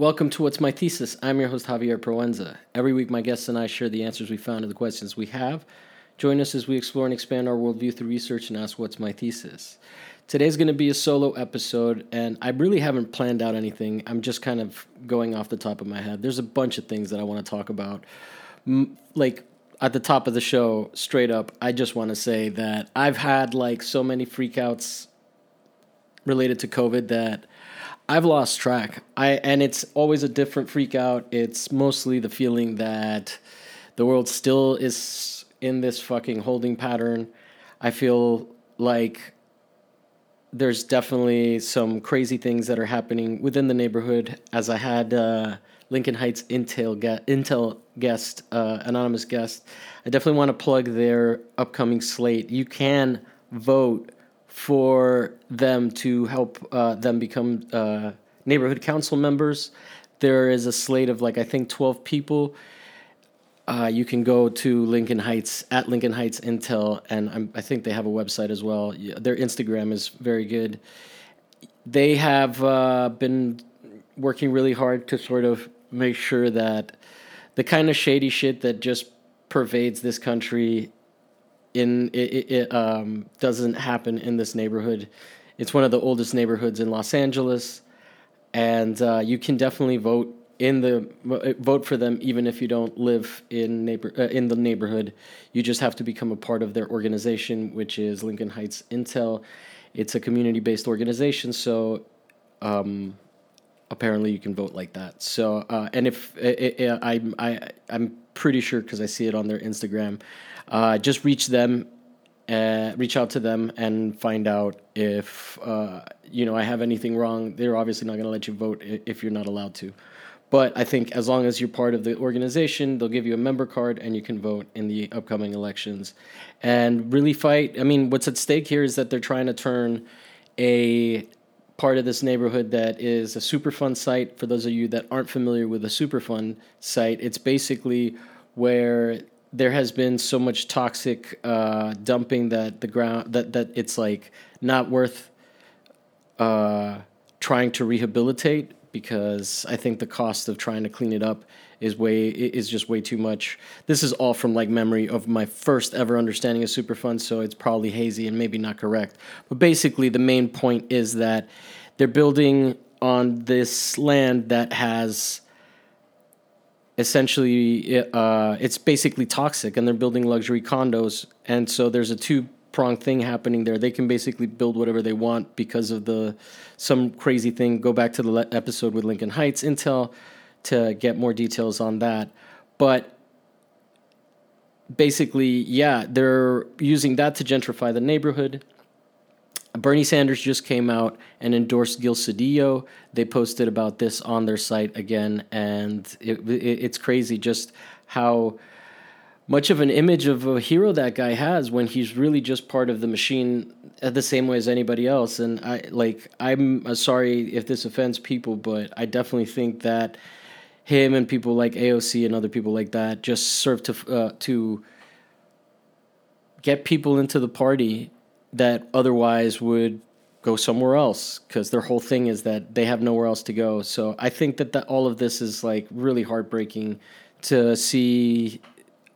Welcome to What's My Thesis. I'm your host, Javier Proenza. Every week, my guests and I share the answers we found to the questions we have. Join us as we explore and expand our worldview through research and ask what's my thesis. Today's going to be a solo episode, and I really haven't planned out anything. I'm just kind of going off the top of my head. There's a bunch of things that I want to talk about. Like at the top of the show, straight up, I just want to say that I've had like so many freakouts related to COVID that I've lost track. I and it's always a different freak out. It's mostly the feeling that the world still is in this fucking holding pattern. I feel like there's definitely some crazy things that are happening within the neighborhood. As I had uh, Lincoln Heights Intel Intel guest, uh, anonymous guest, I definitely want to plug their upcoming slate. You can vote for them to help uh, them become uh, neighborhood council members. There is a slate of like I think twelve people. Uh, you can go to Lincoln Heights at Lincoln Heights Intel, and I'm, i think they have a website as well. Their Instagram is very good. They have uh, been working really hard to sort of make sure that the kind of shady shit that just pervades this country in it, it um, doesn't happen in this neighborhood. It's one of the oldest neighborhoods in Los Angeles, and uh, you can definitely vote in the uh, vote for them even if you don't live in neighbor uh, in the neighborhood. You just have to become a part of their organization, which is Lincoln Heights Intel. It's a community-based organization, so um, apparently you can vote like that. So, uh, and if it, it, I, I, I'm pretty sure because I see it on their Instagram uh, just reach them, uh, reach out to them, and find out if uh, you know I have anything wrong. They're obviously not going to let you vote if you're not allowed to. But I think as long as you're part of the organization, they'll give you a member card and you can vote in the upcoming elections and really fight. I mean, what's at stake here is that they're trying to turn a part of this neighborhood that is a Superfund site. For those of you that aren't familiar with a Superfund site, it's basically where there has been so much toxic uh, dumping that the ground that that it's like not worth uh, trying to rehabilitate because I think the cost of trying to clean it up is way is just way too much. This is all from like memory of my first ever understanding of Superfund, so it's probably hazy and maybe not correct. But basically, the main point is that they're building on this land that has essentially uh, it's basically toxic and they're building luxury condos and so there's a two pronged thing happening there. They can basically build whatever they want because of the some crazy thing. Go back to the episode with lincoln heights intel to get more details on that. But basically yeah they're using that to gentrify the neighborhood Bernie Sanders just came out and endorsed Gil Cedillo. They posted about this on their site again, and it, it, it's crazy just how much of an image of a hero that guy has when he's really just part of the machine the same way as anybody else. And I like I'm uh, sorry if this offends people, but I definitely think that him and people like AOC and other people like that just serve to uh, to get people into the party that otherwise would go somewhere else because their whole thing is that they have nowhere else to go. So I think that the, all of this is like really heartbreaking to see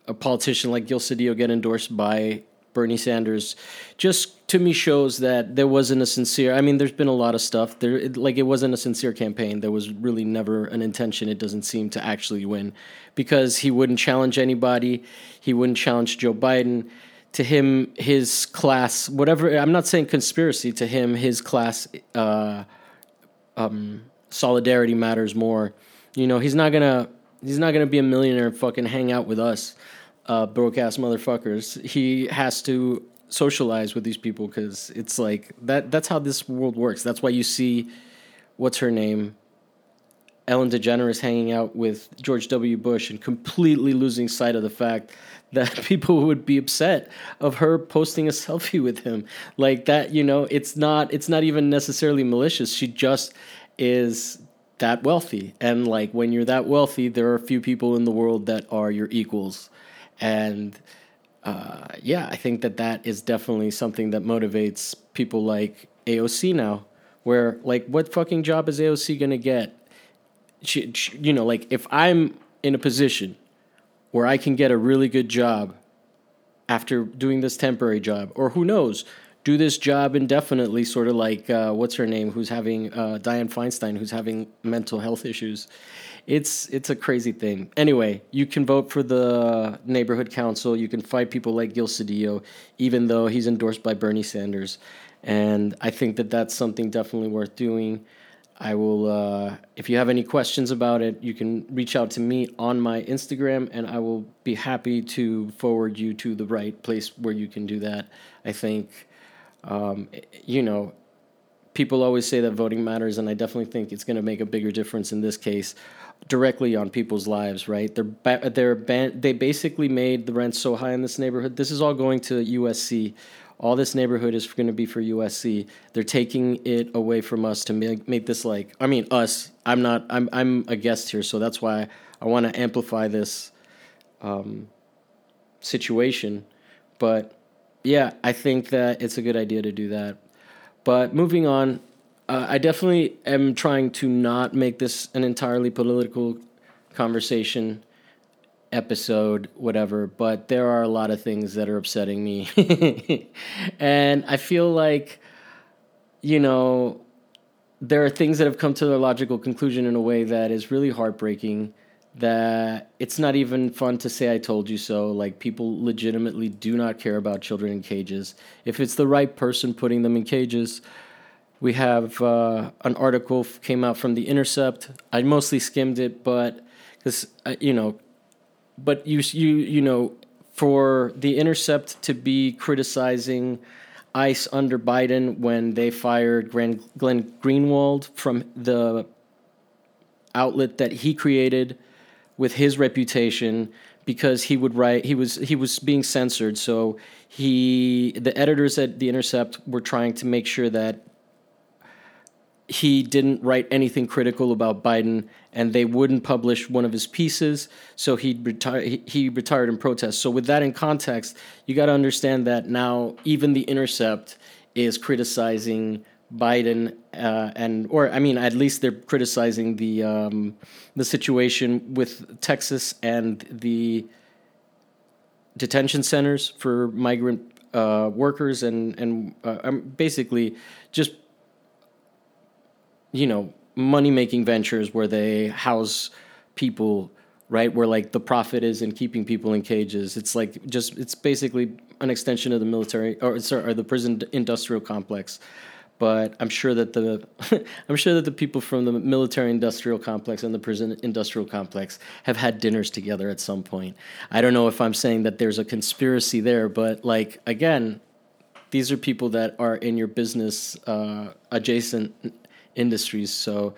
a politician like Gil Cedillo get endorsed by Bernie Sanders. Just to me shows that there wasn't a sincere. I mean, there's been a lot of stuff there. It, like it wasn't a sincere campaign. There was really never an intention. It doesn't seem to actually win because he wouldn't challenge anybody. He wouldn't challenge Joe Biden to him his class whatever i'm not saying conspiracy to him his class uh, um, solidarity matters more. You know he's not gonna he's not gonna be a millionaire and fucking hang out with us uh, broke ass motherfuckers. He has to socialize with these people because it's like that that's how this world works. That's why you see what's her name Ellen DeGeneres hanging out with George W. Bush and completely losing sight of the fact that people would be upset of her posting a selfie with him. Like that you know it's not it's not even necessarily malicious. She just is that wealthy. And like when you're that wealthy there are a few people in the world that are your equals. And uh, yeah i think that that is definitely something that motivates people like aoc now where like what fucking job is aoc going to get you know, like if I'm in a position where I can get a really good job after doing this temporary job, or who knows, do this job indefinitely, sort of like uh, what's her name, who's having uh, Dianne Feinstein, who's having mental health issues. It's it's a crazy thing. Anyway, you can vote for the neighborhood council. You can fight people like Gil Cedillo, even though he's endorsed by Bernie Sanders, and I think that that's something definitely worth doing. I will, uh, if you have any questions about it, you can reach out to me on my Instagram, and I will be happy to forward you to the right place where you can do that. I think, um, you know, people always say that voting matters, and I definitely think it's going to make a bigger difference in this case, directly on people's lives. Right? They're ba- they're ban- they basically made the rent so high in this neighborhood. This is all going to USC all this neighborhood is going to be for USC. They're taking it away from us to make, make this like I mean us. I'm not I'm I'm a guest here, so that's why I want to amplify this um, situation. But yeah, I think that it's a good idea to do that. But moving on, uh, I definitely am trying to not make this an entirely political conversation episode, whatever, but there are a lot of things that are upsetting me. and I feel like, you know, there are things that have come to their logical conclusion in a way that is really heartbreaking. That it's not even fun to say I told you so. Like, people legitimately do not care about children in cages. If it's the right person putting them in cages, we have uh, an article came out from The Intercept. I mostly skimmed it, but because, uh, you know, but you you you know for the Intercept to be criticizing ICE under Biden when they fired Glenn, Glenn Greenwald from the outlet that he created with his reputation because he would write he was he was being censored. So he the editors at the intercept were trying to make sure that he didn't write anything critical about Biden, and they wouldn't publish one of his pieces. So he retired. He, retired in protest. So with that in context, you got to understand that now even the Intercept is criticizing Biden, uh, and or I mean, at least they're criticizing the um, the situation with Texas and the detention centers for migrant uh, workers, and and uh, um, basically just you know, money making ventures where they house people, right? Where like the profit is in keeping people in cages. It's like just it's basically an extension of the military or sorry, or the prison industrial complex. But I'm sure that the I'm sure that the people from the military industrial complex and the prison industrial complex have had dinners together at some point. I don't know if I'm saying that there's a conspiracy there, but like again, these are people that are in your business uh, adjacent industries. So,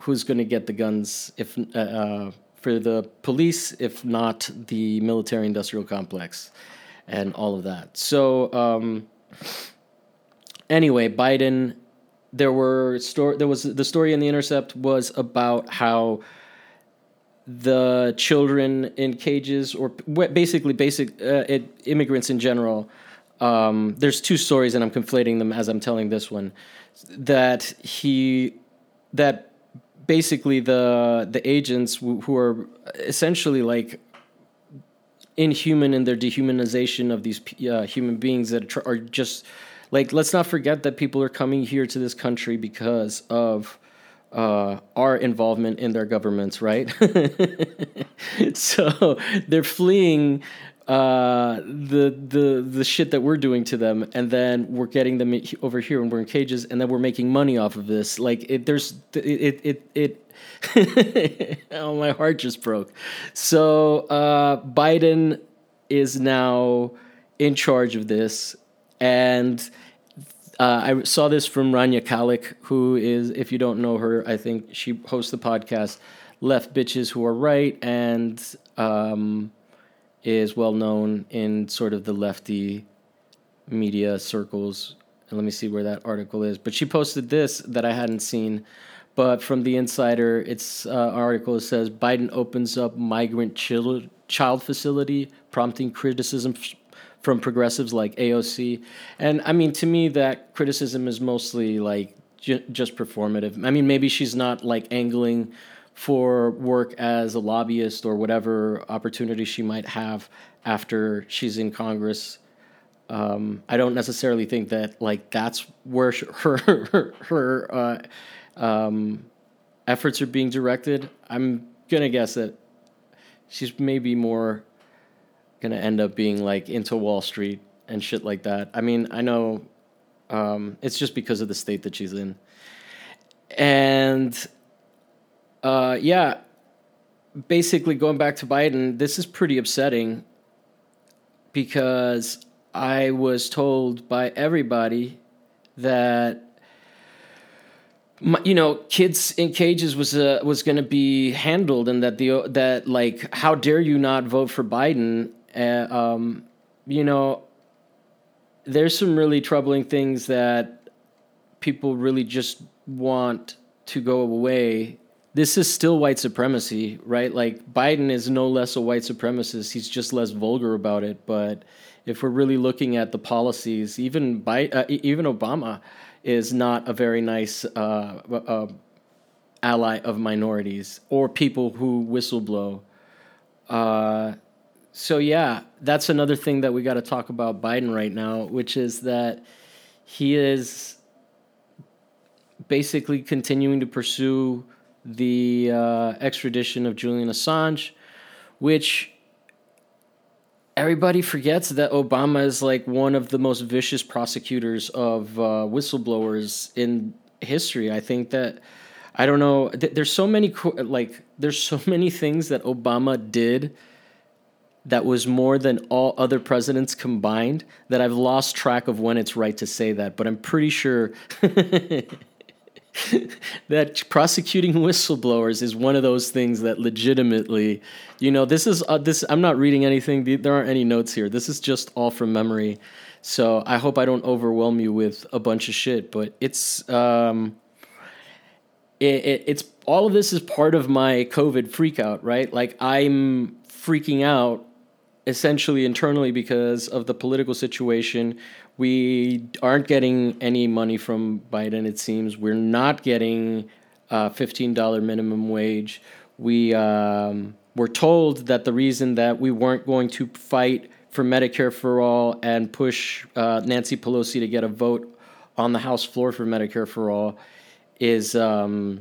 who's going to get the guns if uh, uh, for the police, if not the military-industrial complex, and all of that. So, um, anyway, Biden. There were story. There was the story in the Intercept was about how the children in cages, or basically basic uh, it, immigrants in general. Um, there's two stories, and I'm conflating them as I'm telling this one that he that basically the the agents who, are essentially like inhuman in their dehumanization of these uh, human beings that are just like let's not forget that people are coming here to this country because of uh, our involvement in their governments, right? so they're fleeing uh, the the the shit that we're doing to them, and then we're getting them over here, and we're in cages, and then we're making money off of this. Like it, there's it it it. it oh, my heart just broke. So uh, Biden is now in charge of this, and uh, I saw this from Rania Khalek, who is, if you don't know her, I think she hosts the podcast "Left Bitches Who Are Right," and um, is well known in sort of the lefty media circles. And let me see where that article is. But she posted this that I hadn't seen. But from the Insider, its uh, article says Biden opens up migrant child child facility, prompting criticism from progressives like AOC. And I mean, to me, that criticism is mostly like ju- just performative. I mean, maybe she's not like angling for work as a lobbyist or whatever opportunity she might have after she's in Congress. Um, I don't necessarily think that like that's where her her, her uh, um, efforts are being directed. I'm gonna guess that she's maybe more gonna end up being like into Wall Street and shit like that. I mean, I know um, it's just because of the state that she's in, and uh, yeah, basically going back to Biden, this is pretty upsetting because I was told by everybody that my, you know, kids in cages was uh, was going to be handled, and that the that like, how dare you not vote for Biden? Uh, um, you know, there's some really troubling things that people really just want to go away. This is still white supremacy, right? Like Biden is no less a white supremacist. He's just less vulgar about it. But if we're really looking at the policies, even by uh, even Obama is not a very nice uh, uh, ally of minorities or people who whistleblow. Uh, so yeah, that's another thing that we got to talk about Biden right now, which is that he is basically continuing to pursue the uh, extradition of Julian Assange, which everybody forgets that Obama is like one of the most vicious prosecutors of uh, whistleblowers in history. I think that I don't know. Th- there's so many like there's so many things that Obama did that was more than all other presidents combined that I've lost track of when it's right to say that. But I'm pretty sure. that prosecuting whistleblowers is one of those things that legitimately, you know, this is uh, this. I'm not reading anything. There aren't any notes here. This is just all from memory. So I hope I don't overwhelm you with a bunch of shit. But it's um, it, it, it's all of this is part of my COVID freakout, right? Like I'm freaking out essentially internally because of the political situation we aren't getting any money from Biden, it seems. We're not getting a $15 minimum wage. We um, were told that the reason that we weren't going to fight for Medicare for all and push uh, Nancy Pelosi to get a vote on the House floor for Medicare for all is. Um,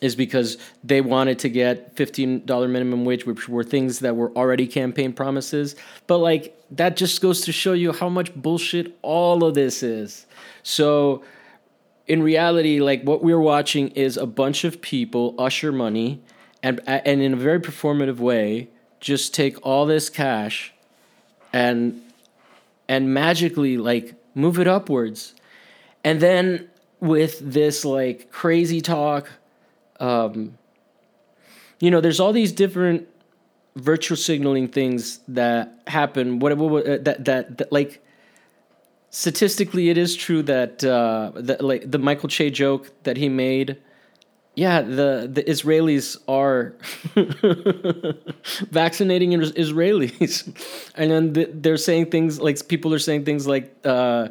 is because they wanted to get $15 minimum wage, which were things that were already campaign promises. But like that just goes to show you how much bullshit all of this is. So in reality, like what we're watching is a bunch of people usher money and and in a very performative way just take all this cash and and magically like move it upwards. And then with this like crazy talk um, you know, there's all these different virtual signaling things that happen. What, what, uh, that, that that like statistically, it is true that uh, that like the Michael Che joke that he made. Yeah, the the Israelis are vaccinating Israelis, and then they're saying things like people are saying things like. Uh,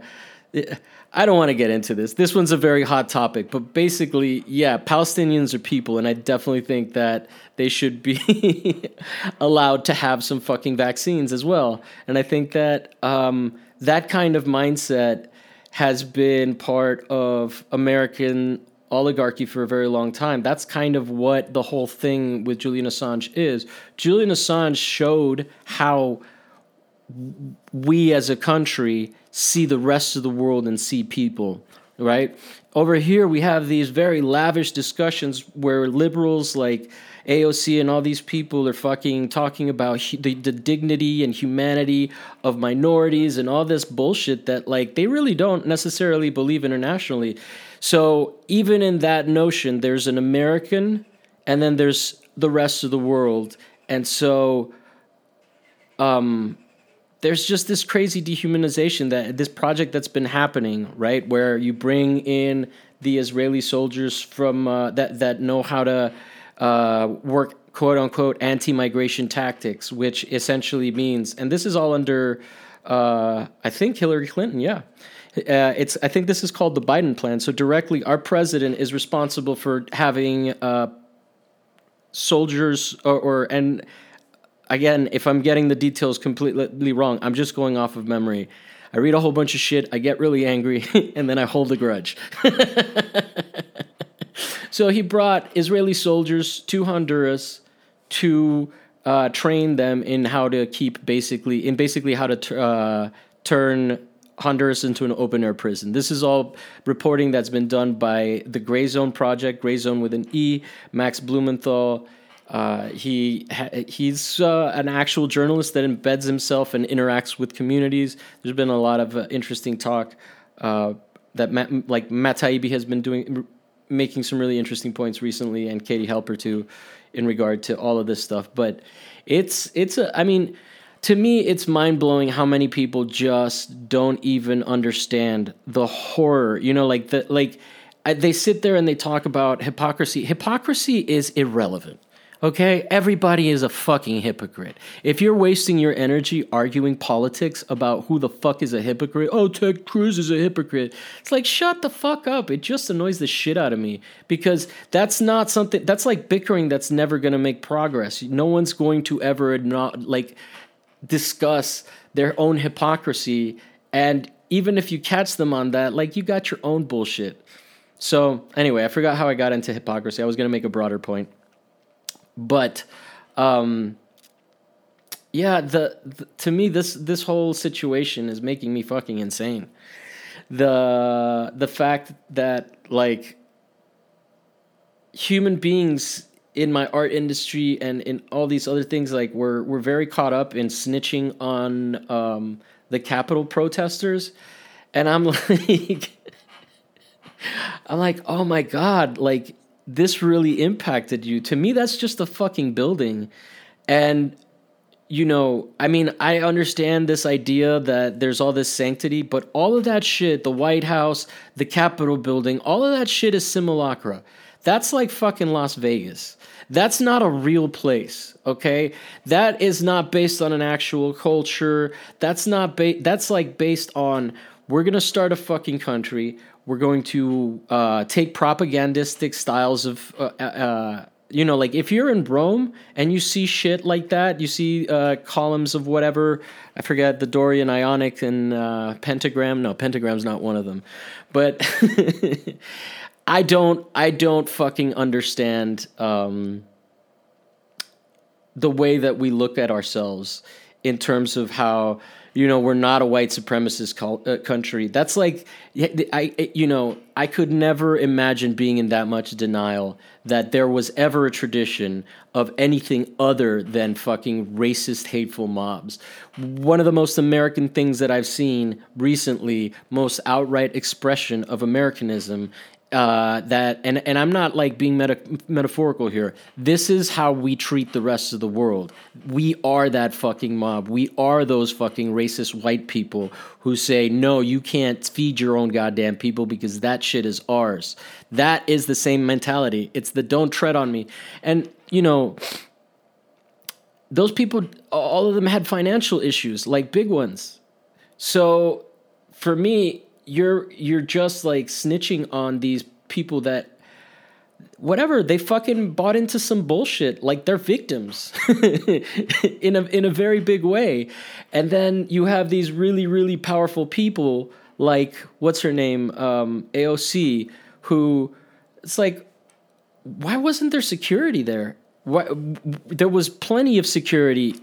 I don't want to get into this. This one's a very hot topic, but basically, yeah, Palestinians are people, and I definitely think that they should be allowed to have some fucking vaccines as well. And I think that um, that kind of mindset has been part of American oligarchy for a very long time. That's kind of what the whole thing with Julian Assange is. Julian Assange showed how we as a country see the rest of the world and see people, right? Over here, we have these very lavish discussions where liberals like AOC and all these people are fucking talking about the, the dignity and humanity of minorities and all this bullshit that, like, they really don't necessarily believe internationally. So, even in that notion, there's an American and then there's the rest of the world. And so, um, there's just this crazy dehumanization that this project that's been happening, right? Where you bring in the Israeli soldiers from uh, that that know how to uh, work quote unquote anti-migration tactics, which essentially means, and this is all under, uh, I think Hillary Clinton, yeah. Uh, it's I think this is called the Biden plan. So directly, our president is responsible for having uh, soldiers or, or and again, if I'm getting the details completely wrong, I'm just going off of memory. I read a whole bunch of shit, I get really angry, and then I hold a grudge. so he brought Israeli soldiers to Honduras to uh, train them in how to keep basically in basically how to t- uh, turn Honduras into an open air prison. This is all reporting that's been done by the Gray Zone Project, Gray Zone with an E, Max Blumenthal. Uh, he he's uh, an actual journalist that embeds himself and interacts with communities. There's been a lot of uh, interesting talk uh, that Matt, like Matt Taibbi has been doing, making some really interesting points recently, and Katie Halper too, in regard to all of this stuff. But it's it's a I mean to me, it's mind blowing how many people just don't even understand the horror. You know, like the like they sit there and they talk about hypocrisy. Hypocrisy is irrelevant. Okay, everybody is a fucking hypocrite. If you're wasting your energy arguing politics about who the fuck is a hypocrite, oh, Ted Cruz is a hypocrite. It's like shut the fuck up. It just annoys the shit out of me because that's not something. That's like bickering. That's never gonna make progress. No one's going to ever not like discuss their own hypocrisy and even if you catch them on that like you got your own bullshit so anyway i forgot how i got into hypocrisy i was to make a broader point but um yeah the, the, to me this this whole situation is making me fucking insane. The the fact that like human beings in my art industry and in all these other things, like we're we're very caught up in snitching on um, the Capitol protesters, and I'm like, I'm like, oh my god, like this really impacted you. To me, that's just a fucking building, and you know, I mean, I understand this idea that there's all this sanctity, but all of that shit, the White House, the Capitol building, all of that shit is simulacra. That's like fucking Las Vegas. That's not a real place, okay? That is not based on an actual culture. That's not ba- that's like based on we're going to start a fucking country. We're going to uh, take propagandistic styles of uh, uh, uh, you know, like if you're in Rome and you see shit like that, you see uh, columns of whatever, I forget the Dorian Ionic and uh, pentagram. No, pentagram's not one of them. But I don't I don't fucking understand um, the way that we look at ourselves in terms of how you know we're not a white supremacist uh, country. That's like I you know I could never imagine being in that much denial that there was ever a tradition of anything other than fucking racist, hateful mobs. One of the most American things that I've seen recently, most outright expression of Americanism uh, that and and I'm not like being meta- metaphorical here. This is how we treat the rest of the world. We are that fucking mob. We are those fucking racist white people who say no, you can't feed your own goddamn people because that shit is ours. That is the same mentality. It's the don't tread on me. And you know, those people, all of them had financial issues, like big ones. So for me, you're you're just like snitching on these people that whatever they fucking bought into some bullshit like they're victims in a in a very big way. And then you have these really really powerful people like what's her name? Um, AOC who it's like why wasn't there security there? Why, there was plenty of security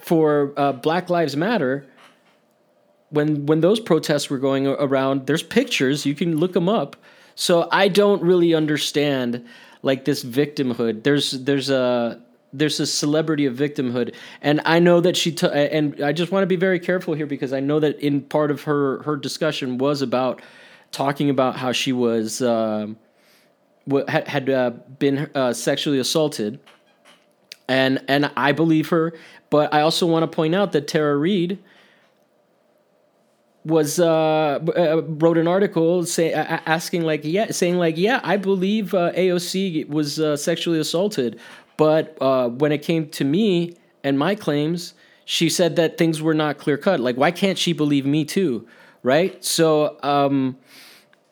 for uh, Black Lives Matter when when those protests were going around, there's pictures you can look them up. So I don't really understand like this victimhood. There's there's a there's a celebrity of victimhood, and I know that she. T- and I just want to be very careful here because I know that in part of her her discussion was about talking about how she was uh, had had uh, been uh, sexually assaulted, and and I believe her. But I also want to point out that Tara Reade was uh, uh, wrote an article say, uh, asking like yeah saying like yeah I believe uh, AOC was uh, sexually assaulted, but uh, when it came to me and my claims, she said that things were not clear cut. Like why can't she believe me too, right? So um,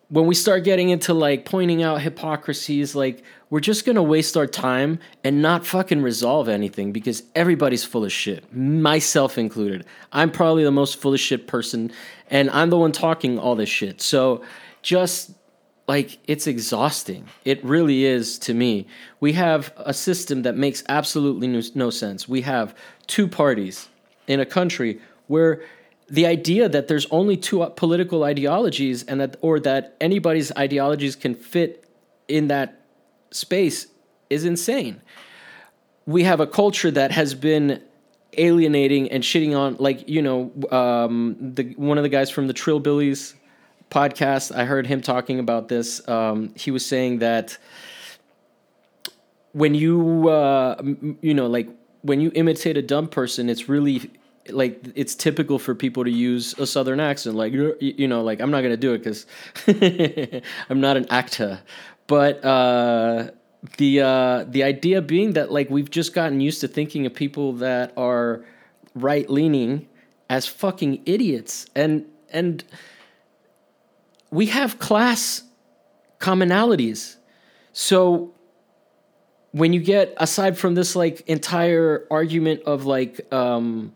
when we start getting into like pointing out hypocrisies, like we're just gonna waste our time and not fucking resolve anything because everybody's full of shit, myself included. I'm probably the most full of shit person, and I'm the one talking all this shit. So just like it's exhausting. It really is to me. We have a system that makes absolutely no, no sense. We have two parties in a country where the idea that there's only two political ideologies and that or that anybody's ideologies can fit in that space is insane. We have a culture that has been alienating and shitting on like you know um, the one of the guys from the Trillbillies podcast. I heard him talking about this. Um, he was saying that when you uh, you know like when you imitate a dumb person, it's really like it's typical for people to use a southern accent like you know like i'm not gonna do it because i'm not an actor but uh, the uh, the idea being that like we've just gotten used to thinking of people that are right leaning as fucking idiots. And and we have class commonalities. So when you get aside from this like entire argument of like um,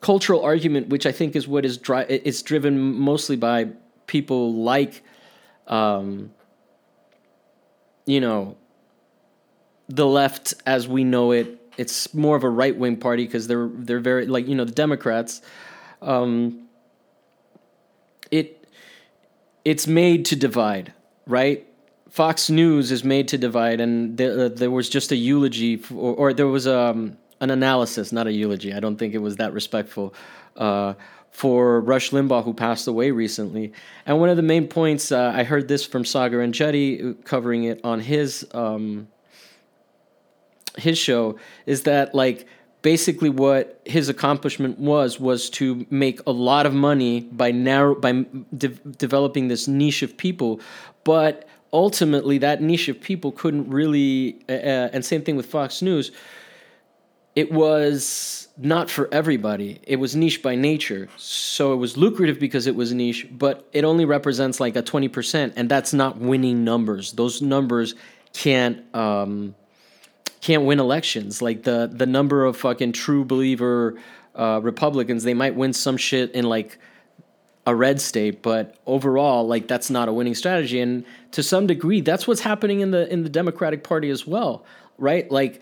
cultural argument which i think is what is dri- it's driven mostly by people like um, you know, the left as we know it. It's more of a right wing party because they're they're very like you know the Democrats. Um, it it's made to divide, right? Fox News is made to divide, and there, uh, there was just a eulogy, for, or, or, there was um, an analysis, not a eulogy. I don't think it was that respectful uh, for Rush Limbaugh, who passed away recently. And one of the main points, uh, I heard this from Saagar Enjeti uh, covering it on his um, his show, is that like basically what his accomplishment was was to make a lot of money by narrow by de- developing this niche of people, but ultimately that niche of people couldn't really. Uh, uh and same thing with Fox News it was not for everybody. It was niche by nature. So it was lucrative because it was niche, but it only represents like a 20%, and that's not winning numbers. Those numbers can't um, can't win elections. Like the the number of fucking true believer uh, Republicans, they might win some shit in like a red state, but overall, like that's not a winning strategy. And to some degree, that's what's happening in the in the Democratic Party as well, right? Like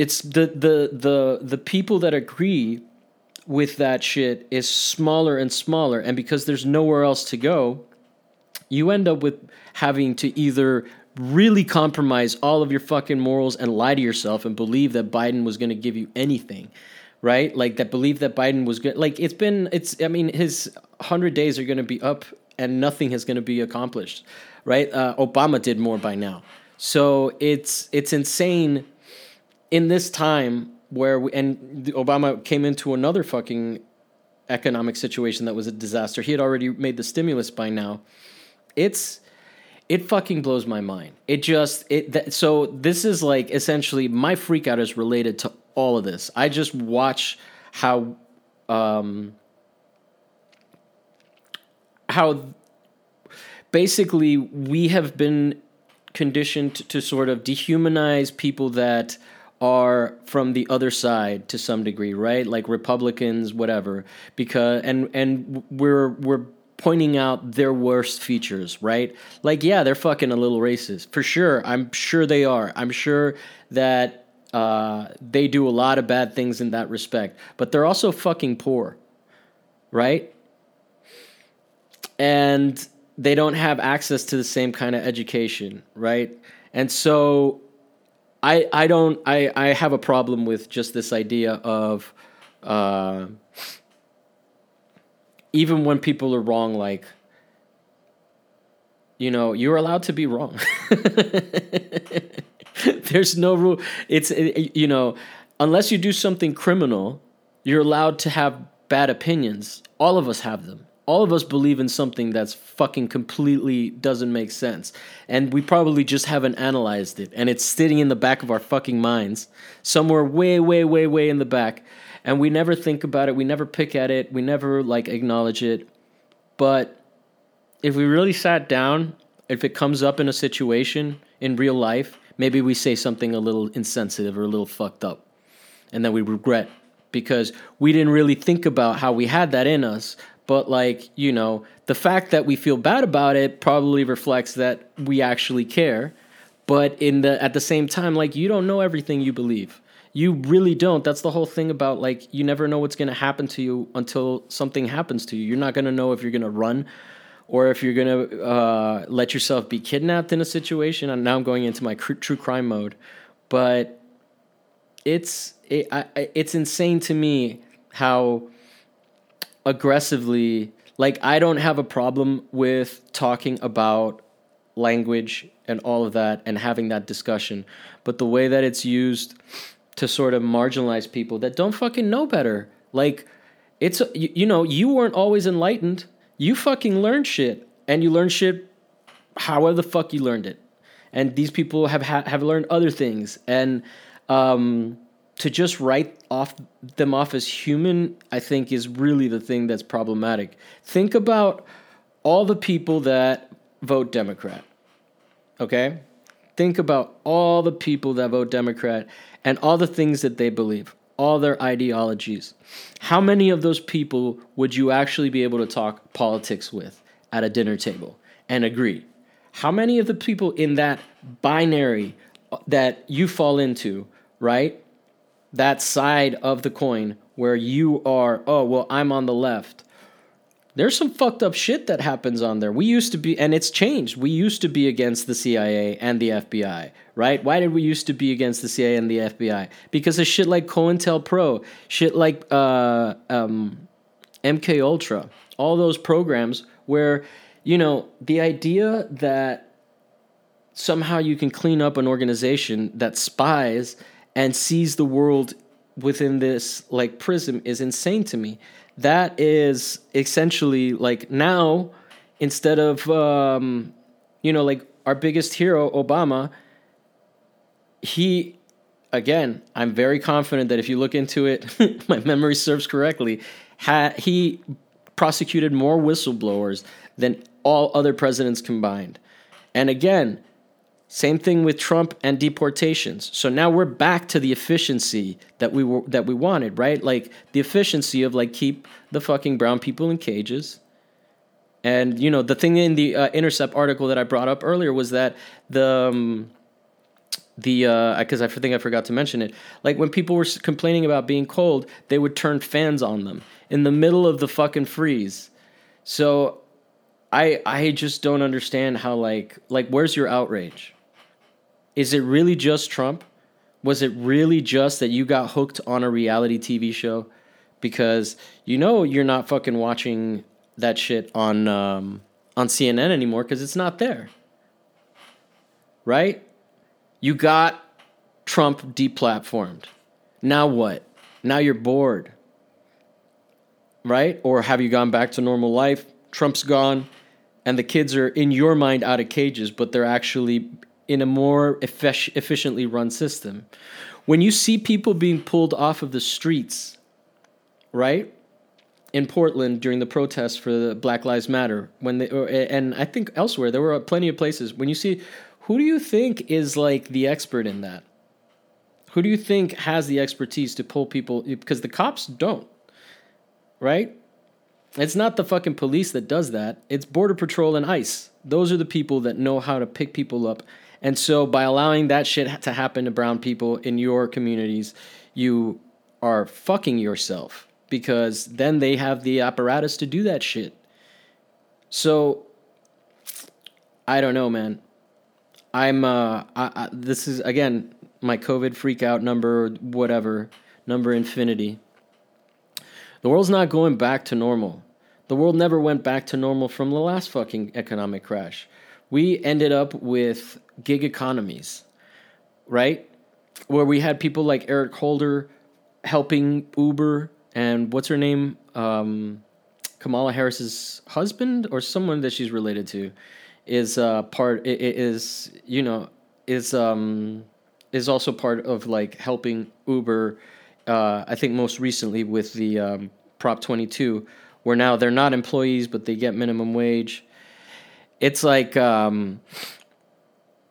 it's the the the the people that agree with that shit is smaller and smaller. And because there's nowhere else to go you end up with having to either really compromise all of your fucking morals and lie to yourself and believe that Biden was going to give you anything right? Like that believe that Biden was good like it's been it's i mean his 100 days are going to be up and nothing is going to be accomplished right? Uh, obama did more by now. So it's it's insane in this time where we, and Obama came into another fucking economic situation that was a disaster. He had already made the stimulus by now. It's it fucking blows my mind. It just it that, so this is like essentially my freak out is related to all of this. I just watch how um how basically we have been conditioned to, to sort of dehumanize people that are from the other side to some degree, right? Like Republicans, whatever. Because and and we're we're pointing out their worst features, right? Like yeah, they're fucking a little racist. For sure. I'm sure they are. I'm sure that uh, they do a lot of bad things in that respect, but they're also fucking poor, right? And they don't have access to the same kind of education, right? And so I I don't I I have a problem with just this idea of uh, even when people are wrong, like you know, you're allowed to be wrong. There's no rule. It's it, you know, unless you do something criminal, you're allowed to have bad opinions. All of us have them all of us believe in something that's fucking completely doesn't make sense. And we probably just haven't analyzed it. And it's sitting in the back of our fucking minds, somewhere way, way, way, way in the back. And we never think about it. We never pick at it. We never like acknowledge it. But if we really sat down, if it comes up in a situation in real life maybe we say something a little insensitive or a little fucked up, and then we regret because we didn't really think about how we had that in us. But like you know, the fact that we feel bad about it probably reflects that we actually care. But in the at the same time, like you don't know everything you believe. You really don't. That's the whole thing about like you never know what's going to happen to you until something happens to you. You're not going to know if you're going to run or if you're going to uh, let yourself be kidnapped in a situation. And now i'm going into my cr- true crime mode. But it's it, I, it's insane to me how aggressively like i don't have a problem with talking about language and all of that and having that discussion but the way that it's used to sort of marginalize people that don't fucking know better. Like, it's, you, you know, you weren't always enlightened. You fucking learned shit. And you learned shit however the fuck you learned it. And these people have ha- have learned other things. And um, to just write off them off as human, I think is really the thing that's problematic. Think about all the people that vote Democrat. Okay? Think about all the people that vote Democrat and all the things that they believe, all their ideologies. How many of those people would you actually be able to talk politics with at a dinner table and agree? How many of the people in that binary that you fall into, right? That side of the coin where you are, oh, well, I'm on the left there's some fucked up shit that happens on there. We used to be, and it's changed. We used to be against the CIA and the FBI, right? Why did we used to be against the CIA and the FBI? Because of shit like COINTELPRO, shit like uh, um, MK Ultra, all those programs where you know the idea that somehow you can clean up an organization that spies and sees the world within this like prism is insane to me. That is essentially like now instead of um, you know like our biggest hero obama he again i'm very confident that if you look into it my memory serves correctly ha- he prosecuted more whistleblowers than all other presidents combined. And again same thing with Trump and deportations. So now we're back to the efficiency that we were that we wanted, right? Like the efficiency of like keep the fucking brown people in cages. And you know the thing in the uh, Intercept article that I brought up earlier was that the um, the because uh, I think I forgot to mention it. Like when people were complaining about being cold, they would turn fans on them in the middle of the fucking freeze. So I I just don't understand how like like where's your outrage? Is it really just Trump? Was it really just that you got hooked on a reality TV show? Because you know you're not fucking watching that shit on um, on CNN anymore because it's not there. Right? You got Trump deplatformed. Now what? Now you're bored. Right? Or have you gone back to normal life? Trump's gone, and the kids are in your mind out of cages, but they're actually in a more effic- efficiently run system. When you see people being pulled off of the streets, right? In Portland during the protests for the Black Lives Matter, when they or, and I think elsewhere there were plenty of places when you see who do you think is like the expert in that? Who do you think has the expertise to pull people because the cops don't. Right? It's not the fucking police that does that. It's border patrol and ICE. Those are the people that know how to pick people up and so by allowing that shit to happen to brown people in your communities, you are fucking yourself because then they have the apparatus to do that shit. So I don't know, man. I'm uh I, I, this is again my COVID freak out number whatever, number infinity. The world's not going back to normal. The world never went back to normal from the last fucking economic crash. We ended up with gig economies, right? Where we had people like Eric Holder helping Uber and what's her name? Um, Kamala Harris's husband or someone that she's related to is uh, part is you know is um is also part of like helping Uber. Uh, I think most recently with the um, Prop 22, where now they're not employees but they get minimum wage. It's like um,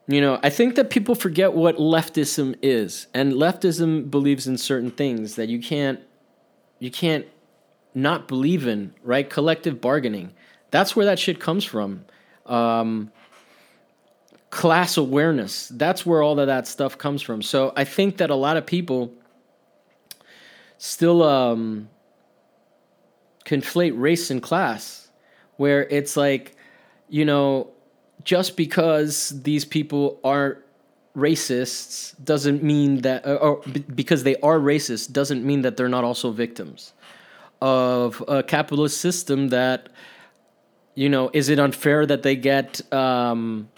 You know, I think that people forget what leftism is, and leftism believes in certain things that you can't, you can't not believe in, right? Collective bargaining. That's where that shit comes from. Um, class awareness. That's where all of that stuff comes from. So I think that a lot of people still um, conflate race and class, where it's like, you know, just because these people are racists doesn't mean that, or because they are racist doesn't mean that they're not also victims of a capitalist system that, you know, is it unfair that they get um,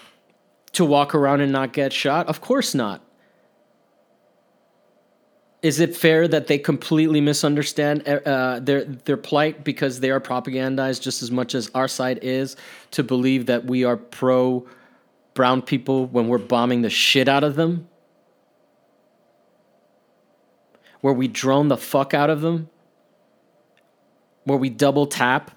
to walk around and not get shot? Of course not. Is it fair that they completely misunderstand uh, their their plight because they are propagandized just as much as our side is to believe that we are pro brown people when we're bombing the shit out of them? Where we drone the fuck out of them? Where we double tap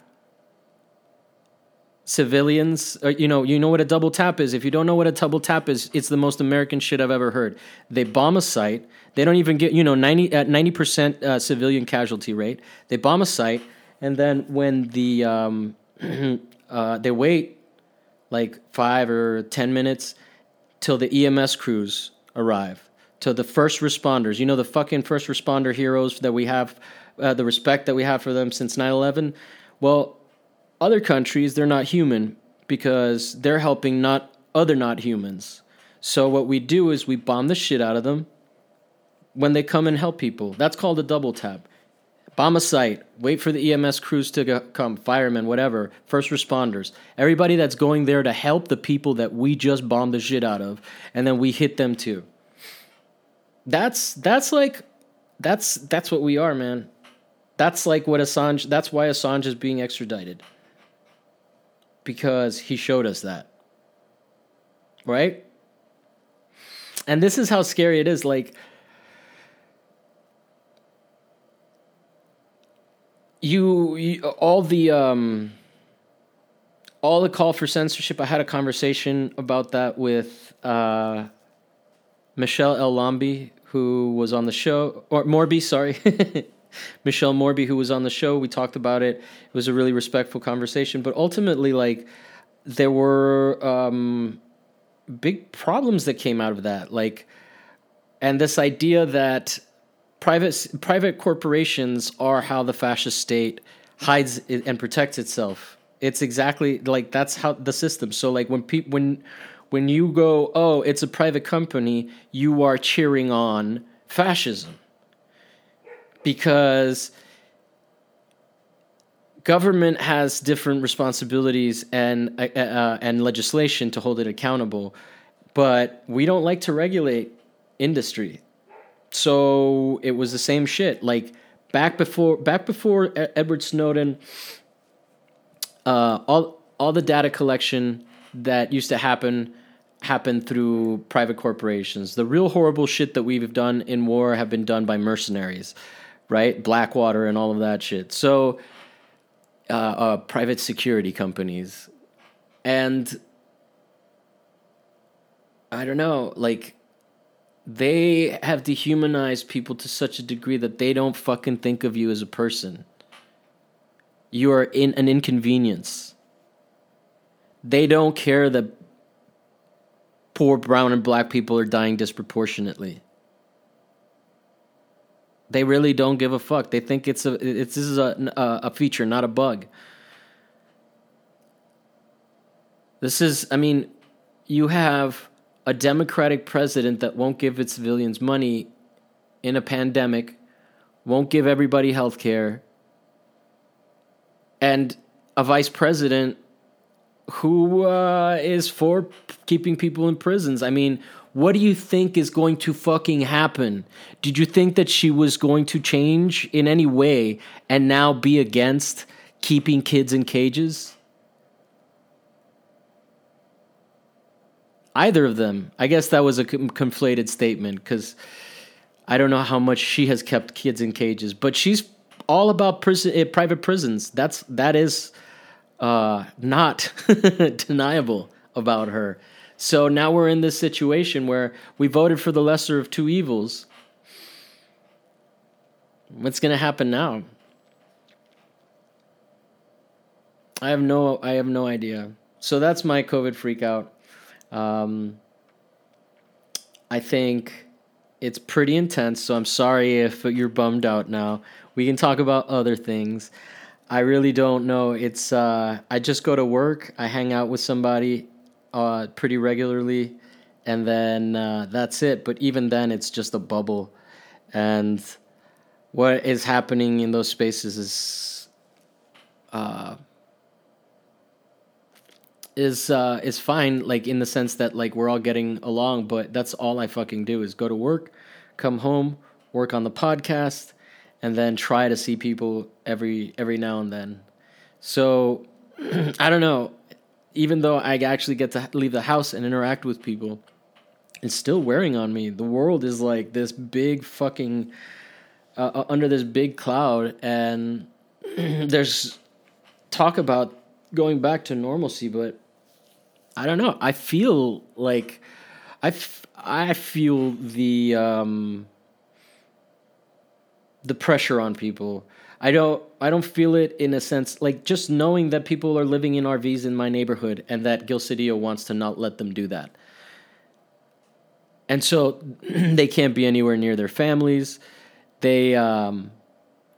civilians uh, you know you know what a double tap is. If you don't know what a double tap is it's the most american shit i've ever heard. They bomb a site. They don't even get you know 90 at 90% uh, civilian casualty rate. They bomb a site and then when the um, uh, they wait like five or ten minutes till the ems crews arrive till the first responders. You know the fucking first responder heroes that we have uh, the respect that we have for them since 9-11 well other countries, they're not human because they're helping not other not humans. So what we do is we bomb the shit out of them when they come and help people. That's called a double tap. Bomb a site, wait for the EMS crews to come, firemen, whatever, first responders, everybody that's going there to help the people that we just bombed the shit out of, and then we hit them too. That's that's like that's that's what we are, man. That's like what Assange. That's why Assange is being extradited because he showed us that. Right? And this is how scary it is. Like, you, you all the um, all the call for censorship. I had a conversation about that with uh, Michelle El Lambi, who was on the show, or Morby, sorry. Michelle Morby, who was on the show. We talked about it. It was a really respectful conversation. But ultimately, like, there were um, big problems that came out of that. Like, and this idea that private private corporations are how the fascist state hides and protects itself. It's exactly like that's how the system. So like when people when when you go, oh, it's a private company, you are cheering on fascism because government has different responsibilities and uh, uh, and legislation to hold it accountable, but we don't like to regulate industry. So it was the same shit. Like back before back before Edward Snowden, uh, all all the data collection that used to happen happened through private corporations. The real horrible shit that we've done in war have been done by mercenaries right? Blackwater and all of that shit. So, uh, uh, private security companies. And I don't know, like, they have dehumanized people to such a degree that they don't fucking think of you as a person. You are in an inconvenience. They don't care that poor brown and black people are dying disproportionately. They really don't give a fuck. They think it's a it's this is a a feature, not a bug. This is, I mean, you have a democratic president that won't give its civilians money in a pandemic, won't give everybody health care, and a vice president who uh, is for keeping people in prisons. I mean, what do you think is going to fucking happen? Did you think that she was going to change in any way and now be against keeping kids in cages? Either of them. I guess that was a conflated statement because I don't know how much she has kept kids in cages, but she's all about prison, eh, private prisons. That's that is uh, not deniable about her. So now we're in this situation where we voted for the lesser of two evils. What's going to happen now? I have no I have no idea. So that's my COVID freak out. Um, I think it's pretty intense, so I'm sorry if you're bummed out now. We can talk about other things. I really don't know. It's uh, I just go to work, I hang out with somebody uh, pretty regularly, and then uh, that's it. But even then, it's just a bubble, and what is happening in those spaces is uh, is uh, is fine, like in the sense that like we're all getting along. But that's all I fucking do is go to work, come home, work on the podcast, and then try to see people every every now and then. So I don't know. Even though I actually get to leave the house and interact with people, it's still wearing on me. The world is like this big fucking uh, uh under this big cloud, and there's talk about going back to normalcy, but I don't know. I feel like I, f- I feel the um, the pressure on people. I don't I don't feel it in a sense like just knowing that people are living in RVs in my neighborhood and that Gil Cedillo wants to not let them do that. And so they can't be anywhere near their families. They um,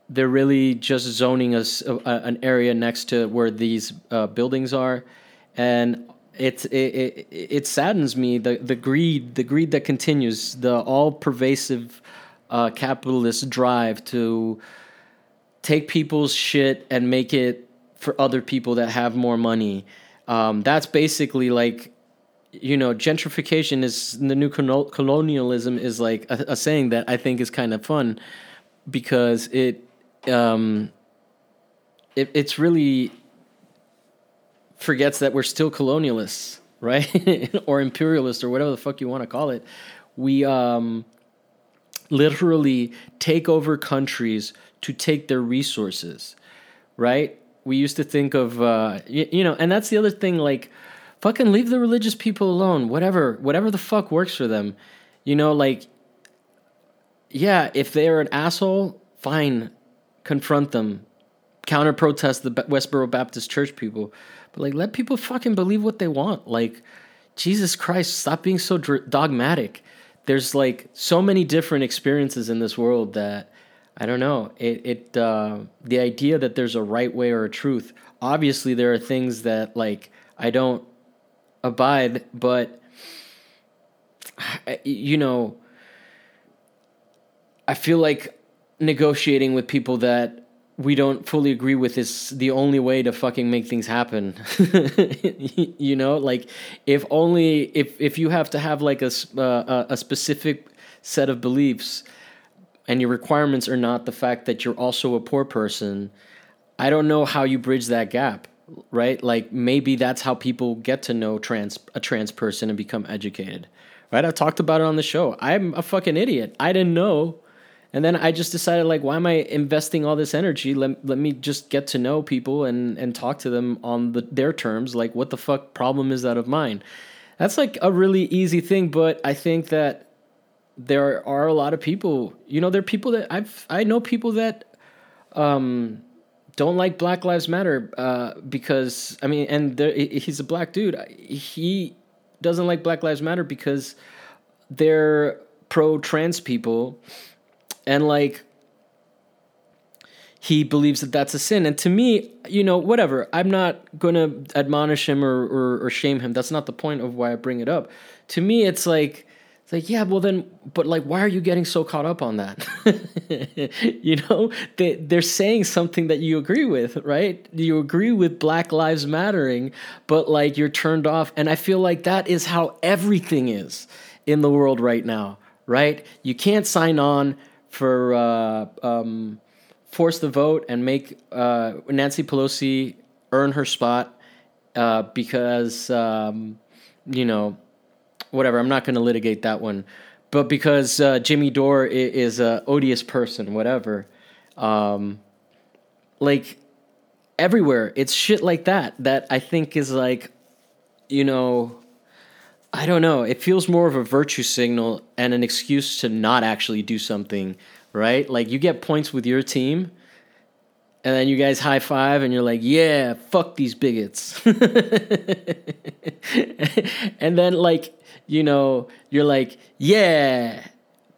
they're really just zoning us uh, an area next to where these uh, buildings are, and it, it it saddens me the the greed the greed that continues the all pervasive uh, capitalist drive to take people's shit and make it for other people that have more money. Um, that's basically like you know gentrification is the new colonialism is like a, a saying that I think is kind of fun because it um, it it's really forgets that we're still colonialists, right? or imperialists or whatever the fuck you want to call it. We um, literally take over countries to take their resources, right? We used to think of, uh, you, you know, and that's the other thing, like, fucking leave the religious people alone, whatever, whatever the fuck works for them. You know, like, yeah, if they're an asshole, fine, confront them, counter protest the Westboro Baptist Church people. But like, let people fucking believe what they want. Like, Jesus Christ, stop being so dogmatic. There's like so many different experiences in this world that I don't know. It it uh, the idea that there's a right way or a truth. Obviously, there are things that like I don't abide, but you know, I feel like negotiating with people that we don't fully agree with is the only way to fucking make things happen. you know, like if only if if you have to have like a uh, a specific set of beliefs and your requirements are not the fact that you're also a poor person, I don't know how you bridge that gap, right? Like maybe that's how people get to know trans a trans person and become educated. Right? I talked about it on the show. I'm a fucking idiot. I didn't know and then I just decided like why am I investing all this energy? Let, let me just get to know people and and talk to them on the, their terms. Like what the fuck problem is that of mine? That's like a really easy thing, but I think that there are a lot of people, you know, there are people that I've I know people that um don't like Black Lives Matter uh, because I mean, and there, he's a black dude. He doesn't like Black Lives Matter because they're pro trans people and like he believes that that's a sin. And to me you know whatever. I'm not gonna admonish him or, or, or shame him. That's not the point of why i bring it up. To me it's like it's like yeah well then but like why are you getting so caught up on that? You know? They, they're saying something that you agree with right? You agree with black lives mattering but like you're turned off. And i feel like that is how everything is in the world right now right? You can't sign on for uh, um, force the vote and make uh, Nancy Pelosi earn her spot uh, because um, you know whatever. I'm not going to litigate that one, but because uh, Jimmy Dore is, a odious person, whatever. Um, like everywhere, it's shit like that that I think is like, you know. I don't know. It feels more of a virtue signal and an excuse to not actually do something, right? Like you get points with your team, and then you guys high five, and you're like, "Yeah, fuck these bigots." and then like you know, you're like, "Yeah,